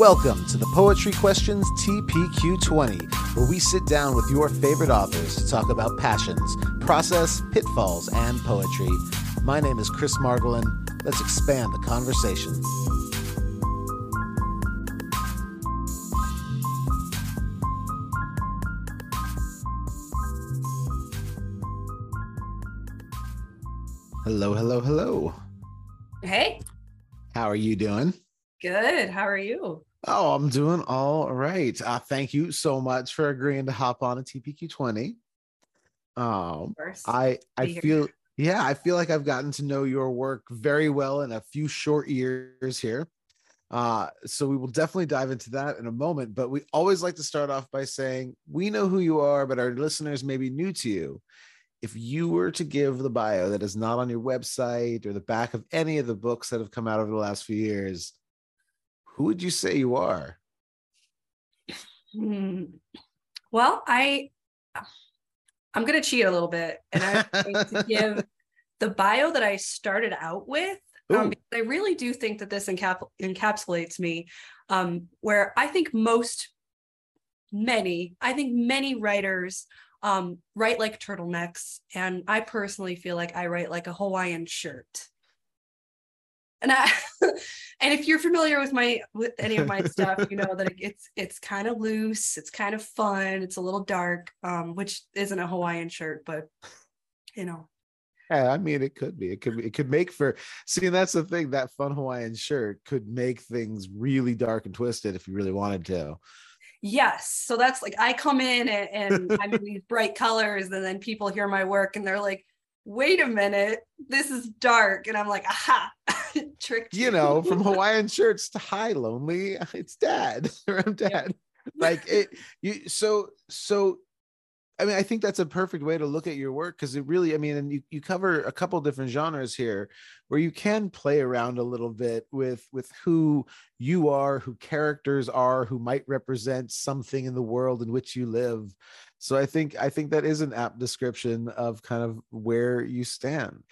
Welcome to the Poetry Questions TPQ20, where we sit down with your favorite authors to talk about passions, process, pitfalls, and poetry. My name is Chris Margolin. Let's expand the conversation. Hello, hello, hello. Hey, How are you doing? good. How are you? Oh, I'm doing all right. Uh, thank you so much for agreeing to hop on a TPQ20. Um, I I feel yeah, I feel like I've gotten to know your work very well in a few short years here. Uh, so we will definitely dive into that in a moment. But we always like to start off by saying we know who you are, but our listeners may be new to you. If you were to give the bio that is not on your website or the back of any of the books that have come out over the last few years, who would you say you are? Hmm. Well, I I'm gonna cheat a little bit, and I'm going to give the bio that I started out with. Um, because I really do think that this encap- encapsulates me. Um, where I think most, many, I think many writers um, write like turtlenecks, and I personally feel like I write like a Hawaiian shirt. And I, and if you're familiar with my with any of my stuff, you know that it's it's kind of loose, it's kind of fun, it's a little dark, um, which isn't a Hawaiian shirt, but you know, Yeah, I mean, it could be. It could be. It could make for. See, and that's the thing. That fun Hawaiian shirt could make things really dark and twisted if you really wanted to. yes. So that's like I come in and, and I'm in these bright colors, and then people hear my work and they're like, "Wait a minute, this is dark," and I'm like, "Aha, tricked You know, from Hawaiian shirts to Hi Lonely, it's Dad or I'm Dad. Like it. You so so. I mean, I think that's a perfect way to look at your work because it really, I mean, and you, you cover a couple different genres here where you can play around a little bit with with who you are, who characters are, who might represent something in the world in which you live. So I think I think that is an apt description of kind of where you stand.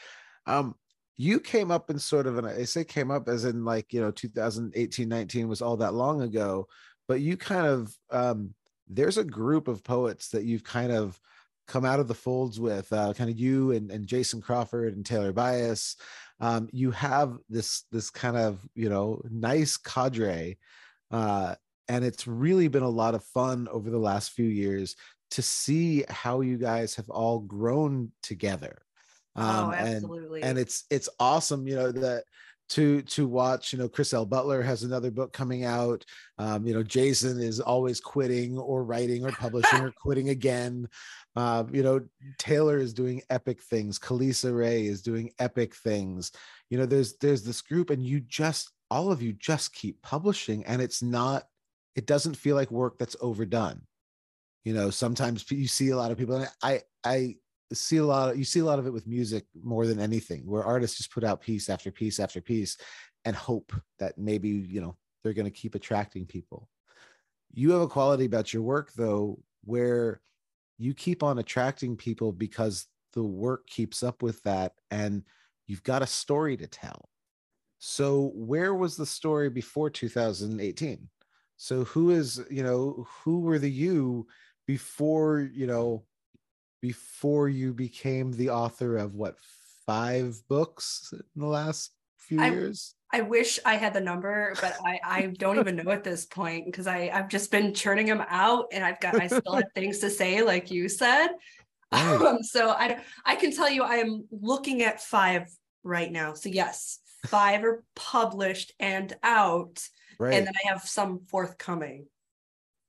Um, you came up in sort of, and I say came up as in like, you know, 2018, 19 was all that long ago, but you kind of um there's a group of poets that you've kind of come out of the folds with uh, kind of you and, and jason crawford and taylor Byas. Um, you have this this kind of you know nice cadre uh, and it's really been a lot of fun over the last few years to see how you guys have all grown together oh, and absolutely. and it's it's awesome you know that to to watch you know chris l butler has another book coming out. Um, you know jason is always quitting or writing or publishing or quitting again. Um, you know taylor is doing epic things. Kalisa ray is doing epic things. You know there's there's this group and you just all of you just keep publishing and it's not it doesn't feel like work that's overdone. You know sometimes you see a lot of people and i i see a lot of you see a lot of it with music more than anything where artists just put out piece after piece after piece and hope that maybe you know they're going to keep attracting people. You have a quality about your work though where you keep on attracting people because the work keeps up with that and you've got a story to tell. So where was the story before 2018 so who is you know who were the you before you know before you became the author of what five books in the last few I- years I wish I had the number, but I, I don't even know at this point because I I've just been churning them out and I've got I still have things to say, like you said. Right. Um, so I I can tell you I am looking at five right now. So yes, five are published and out, right and then I have some forthcoming.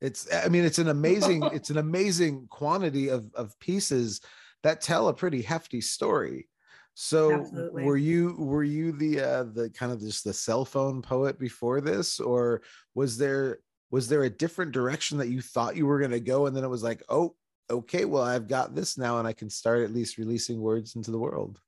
It's i mean it's an amazing it's an amazing quantity of of pieces that tell a pretty hefty story So Absolutely. were you were you the uh the kind of just the cell phone poet before this or was there was there a different direction that you thought you were going to go and then it was like, "Oh, okay, well I've got this now and I can start at least releasing words into the world."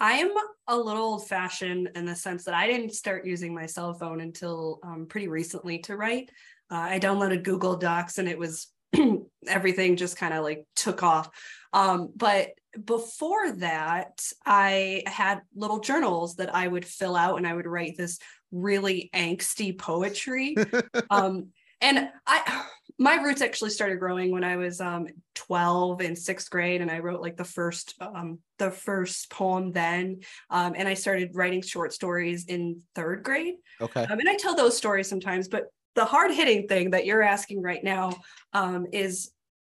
I am a little old fashioned in the sense that I didn't start using my cell phone until um, pretty recently to write. Uh, I downloaded Google Docs and it was everything just kind of like took off. Um, but before that, I had little journals that I would fill out and I would write this really angsty poetry. um, and I, my roots actually started growing when I was um, 12 in sixth grade, and I wrote like the first, um, the first poem then. Um, and I started writing short stories in third grade. okay. Um, and I tell those stories sometimes, but the hard hitting thing that you're asking right now um, is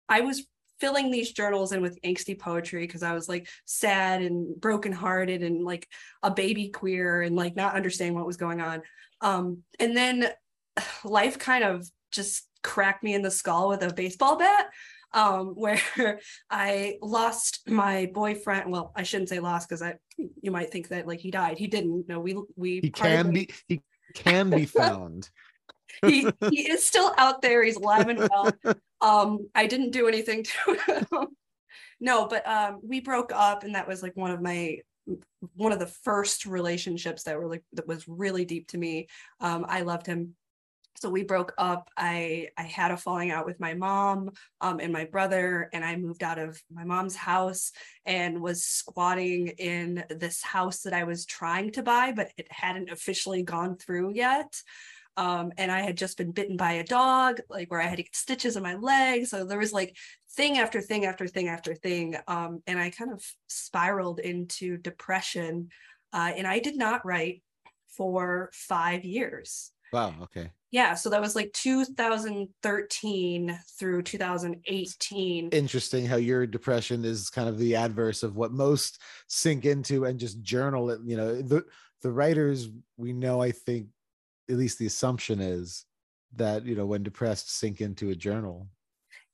I was filling these journals in with angsty poetry because I was like sad and brokenhearted and like a baby queer and like not understanding what was going on. Um, and then life kind of just cracked me in the skull with a baseball bat um, where I lost my boyfriend. Well, I shouldn't say lost because I you might think that like he died. He didn't. No, we we He can be he can be found. He he is still out there. He's alive and well. Um, I didn't do anything to him. no, but um, we broke up, and that was like one of my one of the first relationships that were like that was really deep to me. Um, I loved him. So we broke up. I I had a falling out with my mom um, and my brother, and I moved out of my mom's house and was squatting in this house that I was trying to buy, but it hadn't officially gone through yet um, and I had just been bitten by a dog, like where I had to get stitches in my leg. So there was like thing after thing after thing after thing, um, and I kind of spiraled into depression. Uh, and I did not write for five years. Wow, okay. Yeah, so that was like 2013 through 2018. Interesting how your depression is kind of the adverse of what most sink into and just journal it. You know, the the writers we know, I think, at least the assumption is that you know when depressed sink into a journal.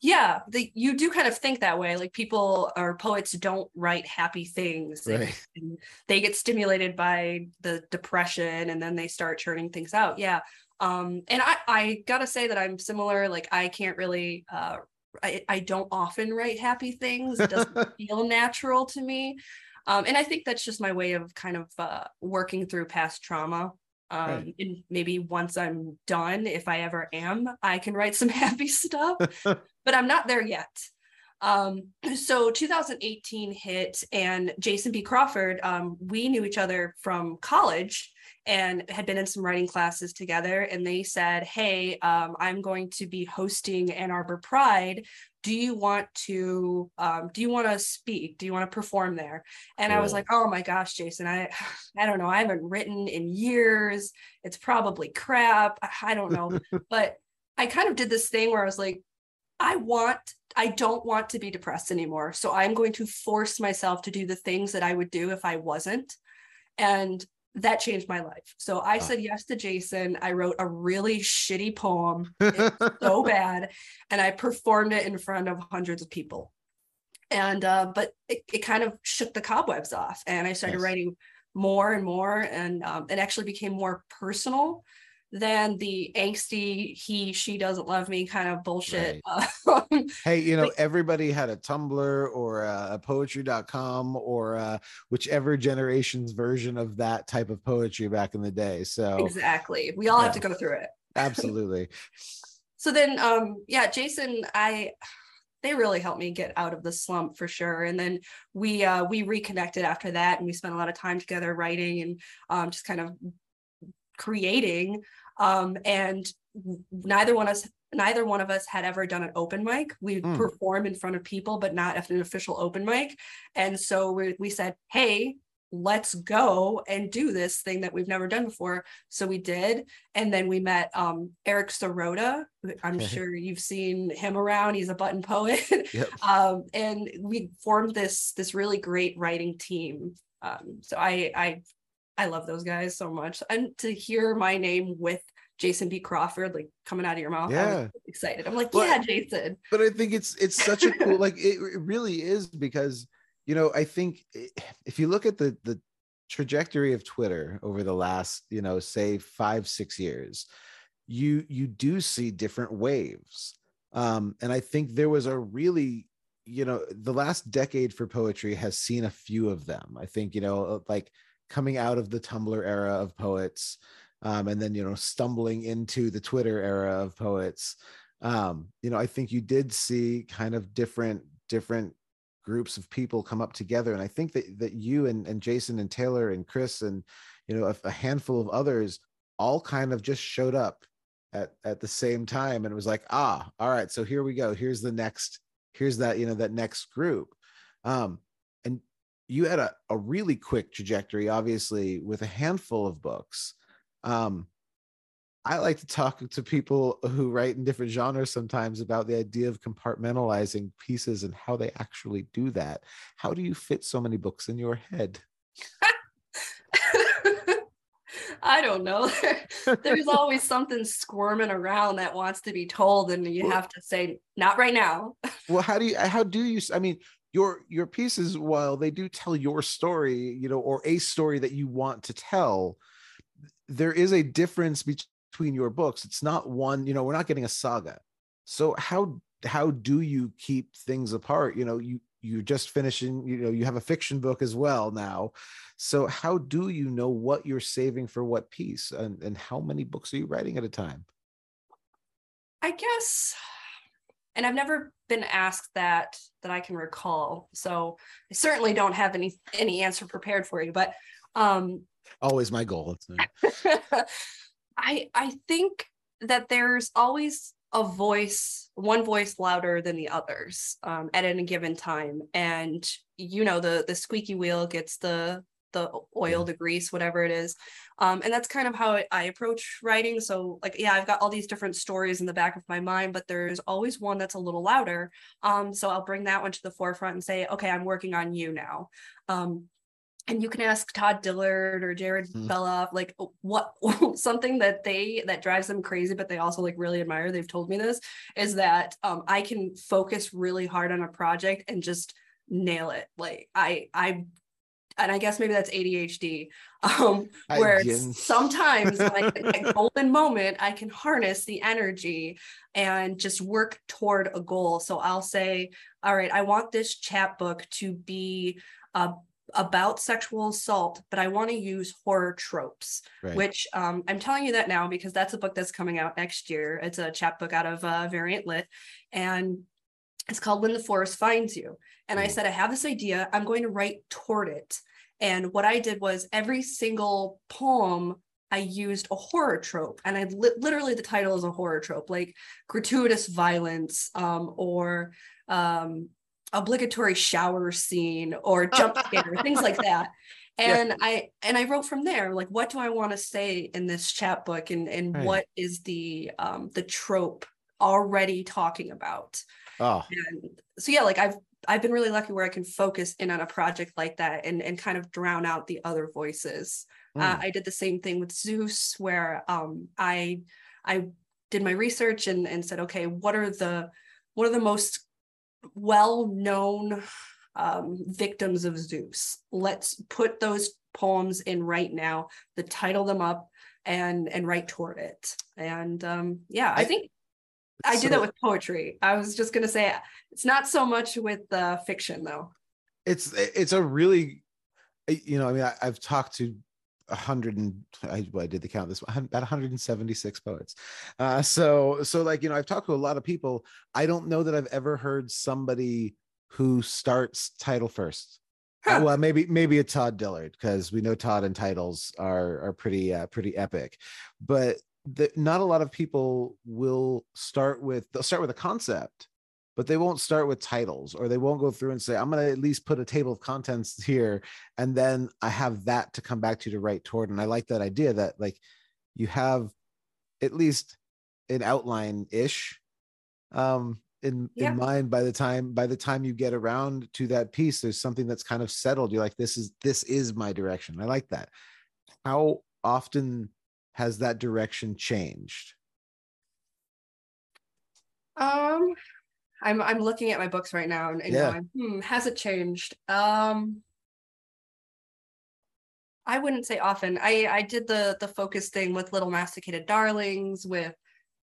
yeah, the, you do kind of think that way. Like people or poets don't write happy things. They- Right. they get stimulated by the depression and then they start churning things out yeah um and i i gotta say that i'm similar like i can't really uh i, I don't often write happy things it doesn't feel natural to me um and i think that's just my way of kind of uh working through past trauma um Right. and maybe once i'm done if i ever am i can write some happy stuff but i'm not there yet um, so 2018 hit, and Jason B. Crawford, um, we knew each other from college and had been in some writing classes together. And they said, Hey, um, I'm going to be hosting Ann Arbor Pride. Do you want to um, do you want to speak? Do you want to perform there? And I was like, Oh my gosh, Jason, I I don't know. I haven't written in years. It's probably crap. I- I don't know. but I kind of did this thing where I was like, I want, I don't want to be depressed anymore. So I'm going to force myself to do the things that I would do if I wasn't. And that changed my life. So I said yes to Jason. I wrote a really shitty poem, so bad, and I performed it in front of hundreds of people. And uh, but it, it kind of shook the cobwebs off, and I started Nice. writing more and more, and um, it actually became more personal than the angsty he she doesn't love me kind of bullshit. Um, hey, you know, Like- everybody had a Tumblr or a, a poetry.com or uh, whichever generation's version of that type of poetry back in the day. So exactly. We all have to go through it. absolutely. So then um yeah, Jason, I they really helped me get out of the slump for sure. And then we uh we reconnected after that and we spent a lot of time together writing and um just kind of creating. Um and neither one of us neither one of us had ever done an open mic. We Hmm. perform in front of people, but not at an official open mic. And so we, we said, hey, let's go and do this thing that we've never done before. So we did. And then we met um, Eric Sorota. I'm sure you've seen him around. He's a button poet. Yep. um, and we formed this this really great writing team. Um, so I I I love those guys so much. And to hear my name with Jason B. Crawford like coming out of your mouth, Yeah. excited. I'm like, Well, yeah, Jason. but I think it's it's such a cool like it, it really is because you know, I think if you look at the the trajectory of Twitter over the last, you know, say five, six years, you you do see different waves. Um, and I think there was a really, you know, the last decade for poetry has seen a few of them. I think, you know, like coming out of the Tumblr era of poets, um, and then you know stumbling into the Twitter era of poets. Um, you know, I think you did see kind of different different groups of people come up together, and I think that that you and and Jason and Taylor and Chris and you know a, a handful of others all kind of just showed up at at the same time, and it was like, ah, all right, so here we go. Here's the next. Here's that you know that next group. Um, you had a, a really quick trajectory, obviously, with a handful of books. Um, I like to talk to people who write in different genres sometimes about the idea of compartmentalizing pieces and how they actually do that. How do you fit so many books in your head? I don't know. There's always something squirming around that wants to be told, and you have to say, "Not right now." well, how do you? How do you? I mean, your your pieces, while they do tell your story, you know, or a story that you want to tell, there is a difference between your books. It's not one, you know, we're not getting a saga. So how how do you keep things apart? You know, you you're just finishing, you know, you have a fiction book as well now. So how do you know what you're saving for what piece and, and how many books are you writing at a time? I guess and I've never been asked that that I can recall. So I certainly don't have any any answer prepared for you, but um always my goal. I I think that there's always a voice, one voice louder than the others um, at any given time, and you know the the squeaky wheel gets the the oil, the grease, whatever it is. Um, and that's kind of how I, approach writing. So, like, yeah, I've got all these different stories in the back of my mind, but there's always one that's a little louder. Um, so I'll bring that one to the forefront and say, okay, I'm working on you now. Um, and you can ask Todd Dillard or Jared mm. Beloff, like what something that they that drives them crazy, but they also like really admire. They've told me this is that um, I can focus really hard on a project and just nail it. Like I I and I guess maybe that's ADHD, um, where sometimes like a golden moment, I can harness the energy and just work toward a goal. So I'll say, all right, I want this chapbook to be a about sexual assault, but I want to use horror tropes, right. which um, I'm telling you that now because that's a book that's coming out next year. It's a chapbook out of uh, Variant Lit, and it's called When the Forest Finds You. And mm. I said, I have this idea, I'm going to write toward it. And what I did was every single poem I used a horror trope, and I li- literally the title is a horror trope, like gratuitous violence, um, or um, obligatory shower scene or jump scare, things like that. And yeah. I and I wrote from there, like, what do I want to say in this chapbook, and and right. what is the um the trope already talking about? Oh, and so yeah, like I've I've been really lucky where I can focus in on a project like that and and kind of drown out the other voices. Mm. Uh, I did the same thing with Zeus, where um I I did my research and and said, okay, what are the what are the most well-known um, victims of Zeus. Let's put those poems in right now, the title them up and and write toward it. And um, yeah, I, I think I so, do that with poetry. I was just gonna say it's not so much with uh, fiction though. It's it's a really you know I mean I, I've talked to a hundred and I, well, I did the count this about 176 poets. Uh, so so like you know I've talked to a lot of people. I don't know that I've ever heard somebody who starts title first. Uh, huh. Uh, well, maybe maybe a Todd Dillard because we know Todd and titles are are pretty uh, pretty epic, but the, not a lot of people will start with they'll start with a concept but they won't start with titles or they won't go through and say i'm going to at least put a table of contents here and then i have that to come back to to write toward. And i like that idea that like you have at least an outline ish um in yeah. in mind by the time by the time you get around to that piece there's something that's kind of settled. You're like this is this is my direction. I like that. How often has that direction changed um I'm I'm looking at my books right now and, and Yeah. going, hmm, has it changed? Um I wouldn't say often. I I did the the focus thing with Little Masticated Darlings, with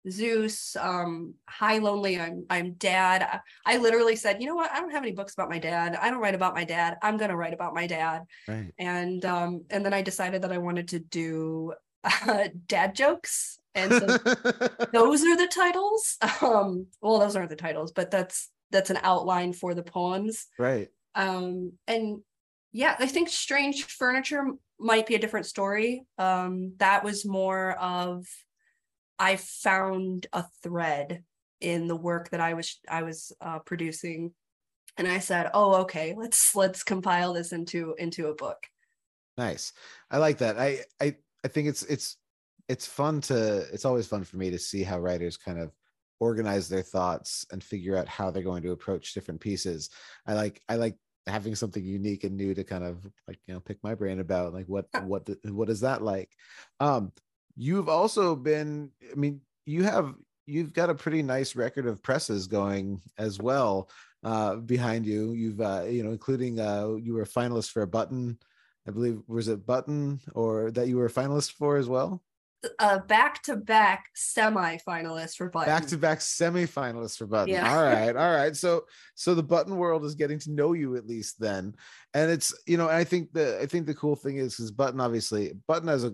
Zeus, um, Hi Lonely, I'm I'm dad. I, I literally said, you know what? I don't have any books about my dad. I don't write about my dad. I'm gonna write about my dad. Right. And um, and then I decided that I wanted to do uh, dad jokes. And so those are the titles. Um, well, those aren't the titles, but that's that's an outline for the poems. right. Um, and yeah, I think Strange Furniture might be a different story. Um, that was more of I found a thread in the work that I was I was uh, producing, and I said, "Oh, okay, let's let's compile this into into a book." Nice. I like that. I I I think it's it's it's fun to it's always fun for me to see how writers kind of organize their thoughts and figure out how they're going to approach different pieces. I like I like having something unique and new to kind of like you know pick my brain about like what what the, what is that like? Um you've also been i mean you have you've got a pretty nice record of presses going as well uh behind you. You've uh you know including uh you were a finalist for a button i believe was it button or that you were a finalist for as well? Uh, back to back semi finalist for Button. back to back semi finalist for button. Yeah. all right all right. So so the button world is getting to know you at least then. And it's you know i think the i think the cool thing is because button obviously button has a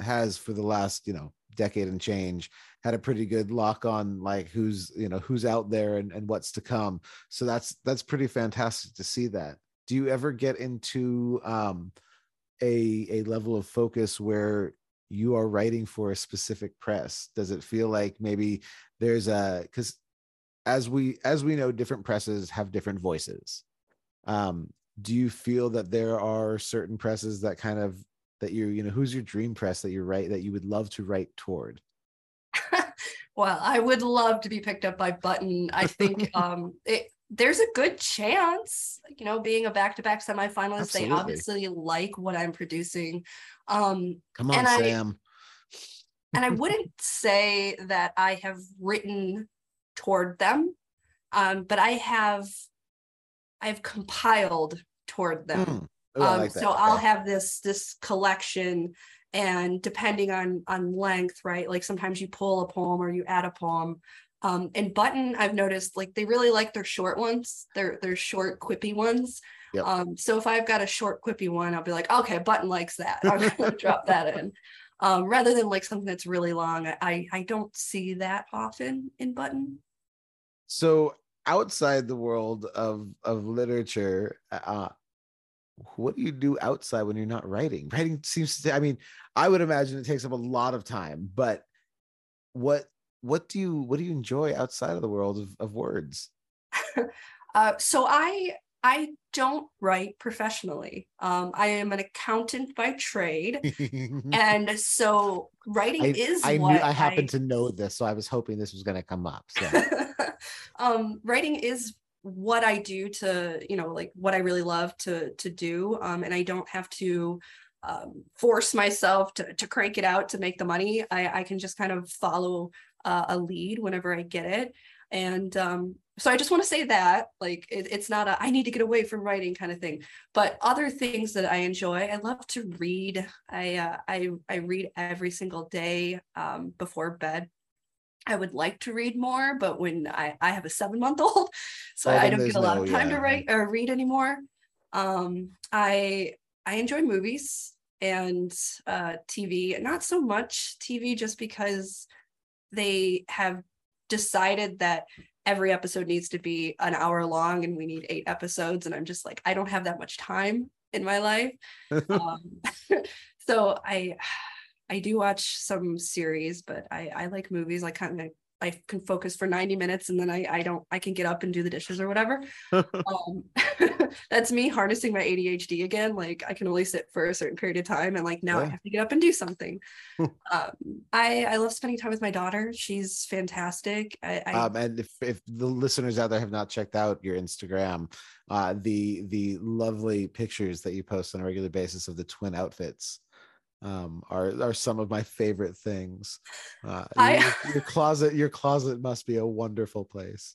has for the last you know decade and change had a pretty good lock on like who's you know who's out there and, and what's to come. So that's that's pretty fantastic to see that do you ever get into um a a level of focus where you are writing for a specific press? Does it feel like maybe there's a because as we as we know different presses have different voices. Um do you feel that there are certain presses that kind of that you you know who's your dream press that you write that you would love to write toward? Well, I would love to be picked up by Button. I think um it, there's a good chance, you know, being a back-to-back semifinalist, they obviously like what I'm producing. Um, come on And I- sam and I wouldn't say that I have written toward them, um, but I have I've compiled toward them. Mm. Ooh, um, like so I'll have this this collection, and depending on on length, right? Like sometimes you pull a poem or you add a poem. Um, and Button, I've noticed like they really like their short ones. They're they're short, quippy ones. Yep. Um, so if I've got a short, quippy one, I'll be like, okay, Button likes that. I'm gonna drop that in. Um, rather than like something that's really long. I I don't see that often in Button. so outside the world of of literature uh what do you do outside when you're not writing writing seems to i mean i would imagine it takes up a lot of time but what what do you what do you enjoy outside of the world of, of words? Uh, so I I don't write professionally. Um, I am an accountant by trade, and so writing I, is I what knew i happened to know this so i was hoping this was going to come up so. Um, writing is what I do to you know like what I really love to to do, um, and I don't have to um, force myself to to crank it out to make the money. I I can just kind of follow uh, a lead whenever I get it, and um, so I just want to say that like it, it's not a I need to get away from writing kind of thing. But other things that I enjoy, I love to read. I uh, I I read every single day um, before bed. I would like to read more, but when I, I have a seven month old, so Well, I don't get a lot no- of time yeah. to write or read anymore. Um, I I enjoy movies and uh, TV, not so much TV, just because they have decided that every episode needs to be an hour long and we need eight episodes, and I'm just like I don't have that much time in my life um, so I I do watch some series, but I I like movies. I kind of I can focus for 90 minutes and then I I don't I can get up and do the dishes or whatever. um that's me harnessing my ADHD again. Like I can only sit for a certain period of time and like now I have to get up and do something. um I I love spending time with my daughter. She's fantastic. I, I um, and if, if the listeners out there have not checked out your Instagram, uh, the the lovely pictures that you post on a regular basis of the twin outfits um, are are some of my favorite things. Uh, I- your, your closet your closet must be a wonderful place.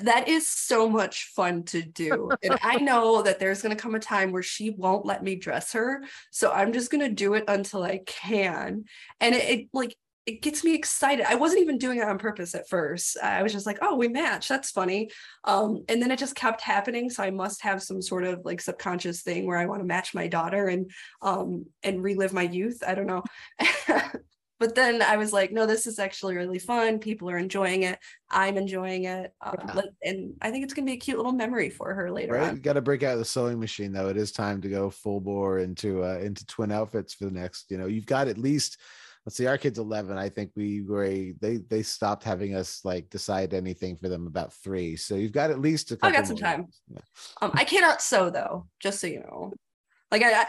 That is so much fun to do. And I know that there's going to come a time where she won't let me dress her. So I'm just going to do it until I can. And it, it, like, it gets me excited. I wasn't even doing it on purpose at first. I was just like, oh, we match. That's funny. Um, and then it just kept happening. So I must have some sort of like subconscious thing where I want to match my daughter and um and relive my youth. I don't know. but then I was like, no, this is actually really fun. People are enjoying it. I'm enjoying it. Um, yeah. And I think it's going to be a cute little memory for her later right? on. You got to break out the sewing machine though. It is time to go full bore into, uh, into twin outfits for the next, you know, you've got at least, let's see, our kid's 11. I think we were, they, they stopped having us like decide anything for them about three. So you've got at least a couple I got some time. Yeah. Um, I cannot sew though, just so you know. Like I, I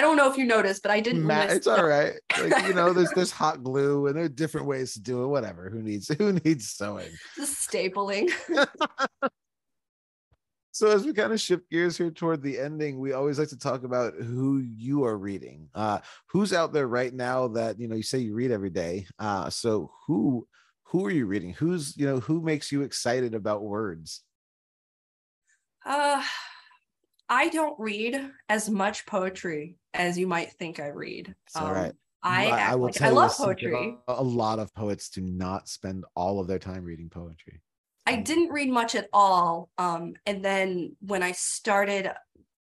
don't know if you noticed, but I didn't. It's all right. Like, you know, there's there's hot glue and there are different ways to do it. Whatever. Who needs who needs sewing? Just stapling. so as we kind of shift gears here toward the ending, we always like to talk about who you are reading. Uh, who's out there right now that you know you say you read every day. Uh, so who who are you reading? Who's you know who makes you excited about words? Uh I don't read as much poetry as you might think I read. All um, right. I, I, will like, tell I love poetry. A lot of poets do not spend all of their time reading poetry. I didn't read much at all. Um, and then when I started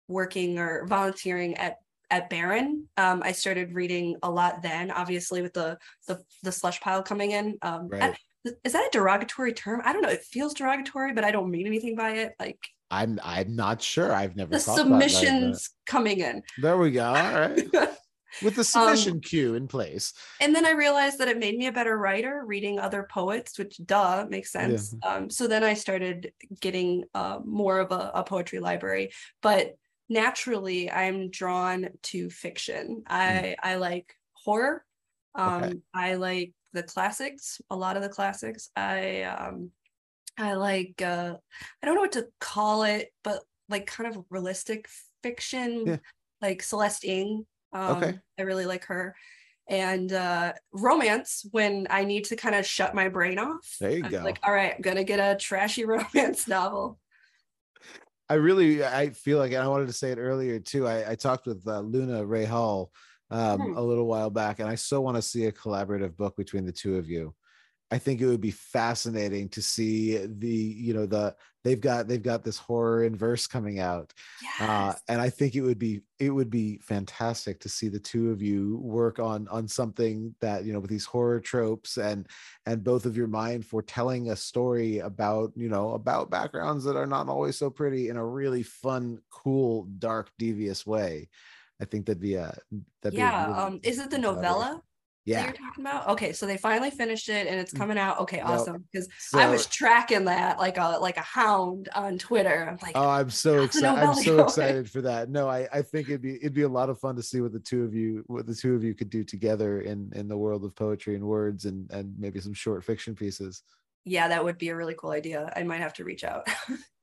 working or volunteering at at Barren, um, I started reading a lot then, obviously with the the, the slush pile coming in. Um, right. I, is that a derogatory term? I don't know. It feels derogatory, but I don't mean anything by it. Like I'm I'm not sure. I've never the submissions coming in. There we go. All right. With the submission um, queue in place. And then I realized that it made me a better writer reading other poets, which duh makes sense. Yeah. Um, so then I started getting uh, more of a, a poetry library. But naturally I'm drawn to fiction. I mm. I like horror. Um, okay. I like the classics, a lot of the classics. I um I like uh I don't know what to call it, but like kind of realistic fiction, yeah. like Celeste Ng. Um, okay. I really like her. And uh romance when I need to kind of shut my brain off. There you I'm go. Like, all right, I'm gonna get a trashy romance novel. I really I feel like and I wanted to say it earlier too. I, I talked with uh, Luna Ray Hall um, hmm. a little while back, and I so want to see a collaborative book between the two of you. I think it would be fascinating to see the, you know, the they've got they've got this horror in verse coming out, uh, yes. uh, and I think it would be it would be fantastic to see the two of you work on on something that you know with these horror tropes and and both of your mind for telling a story about you know about backgrounds that are not always so pretty in a really fun, cool, dark, devious way. I think that'd be a that'd yeah. Be a really um, is it the novella? Yeah. you're talking about? Okay so they finally finished it and it's mm. coming out. Okay awesome because so, i was tracking that like a like a hound on twitter. I'm like oh i'm so excited i'm so excited for that. No i i think it'd be it'd be a lot of fun to see what the two of you what the two of you could do together in in the world of poetry and words and and maybe some short fiction pieces yeah, that would be a really cool idea. I might have to reach out.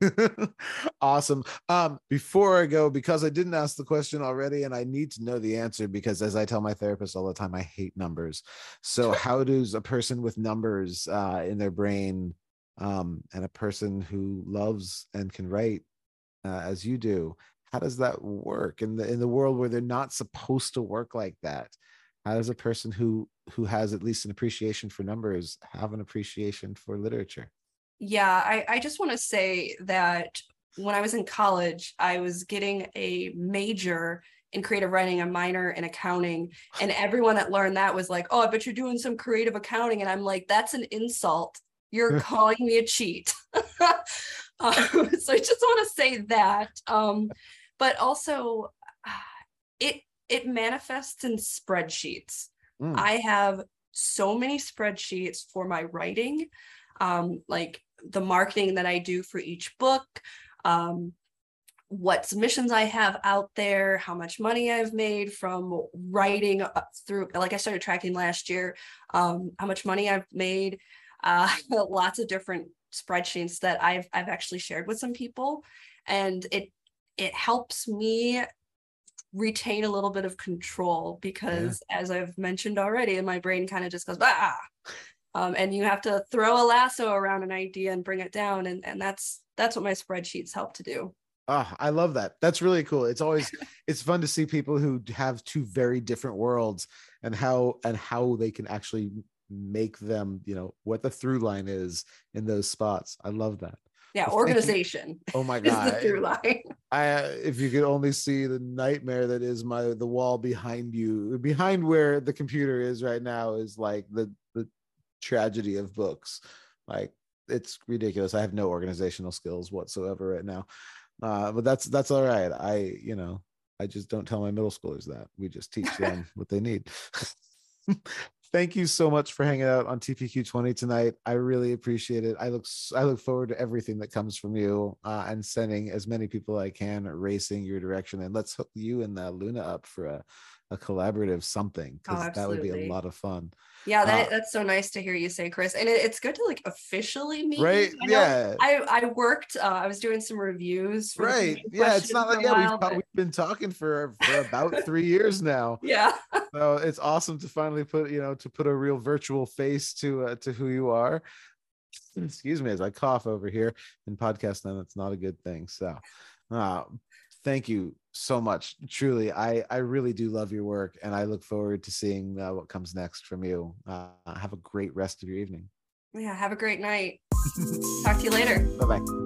awesome. Um, before I go, because I didn't ask the question already, and I need to know the answer because, as I tell my therapist all the time, I hate numbers. So, how does a person with numbers uh, in their brain um, and a person who loves and can write uh, as you do, how does that work in the in the world where they're not supposed to work like that? How does a person who who has at least an appreciation for numbers have an appreciation for literature. Yeah i, I just want to say that when i was in college i was getting a major in creative writing a minor in accounting and everyone that learned that was like oh i bet you're doing some creative accounting and i'm like that's an insult. You're calling me a cheat. Um, so i just want to say that um, but also it it manifests in spreadsheets. Mm. I have so many spreadsheets for my writing, um, like the marketing that I do for each book, um, what submissions I have out there, how much money I've made from writing through, like I started tracking last year, um, how much money I've made, uh, lots of different spreadsheets that I've I've actually shared with some people, and it it helps me retain a little bit of control because yeah. as I've mentioned already, and my brain kind of just goes, ah. um, and you have to throw a lasso around an idea and bring it down and and that's that's what my spreadsheets help to do Oh, I love that. That's really cool. It's always it's fun to see people who have two very different worlds and how and how they can actually make them, you know, what the through line is in those spots. I love that. Yeah, organization. Oh my god. the through line. I uh, if you could only see the nightmare that is my the wall behind you, behind where the computer is right now is like the the tragedy of books. Like it's ridiculous. I have no organizational skills whatsoever right now uh, but that's that's all right. I you know I just don't tell my middle schoolers that. We just teach them what they need. Thank you so much for hanging out on TPQ 20 tonight. I really appreciate it. I look I look forward to everything that comes from you uh, and sending as many people I can racing your direction. And let's hook you and uh, Luna up for a, a collaborative something because oh, that would be a lot of fun. Yeah, that, uh, that's so nice to hear you say, Chris. And it, it's good to like officially meet. Right. I yeah. I I worked. Uh, I was doing some reviews. right. Yeah. It's not like yeah. While, we've, but... we've been talking for for about three years now. Yeah. so it's awesome to finally put you know to put a real virtual face to uh, to who you are. Excuse me as I cough over here in podcast. Then that's not a good thing. So, uh, thank you so much. Truly i i really do love your work and i look forward to seeing uh, what comes next from you. Uh, have a great rest of your evening. Yeah have a great night. Talk to you later. Bye-bye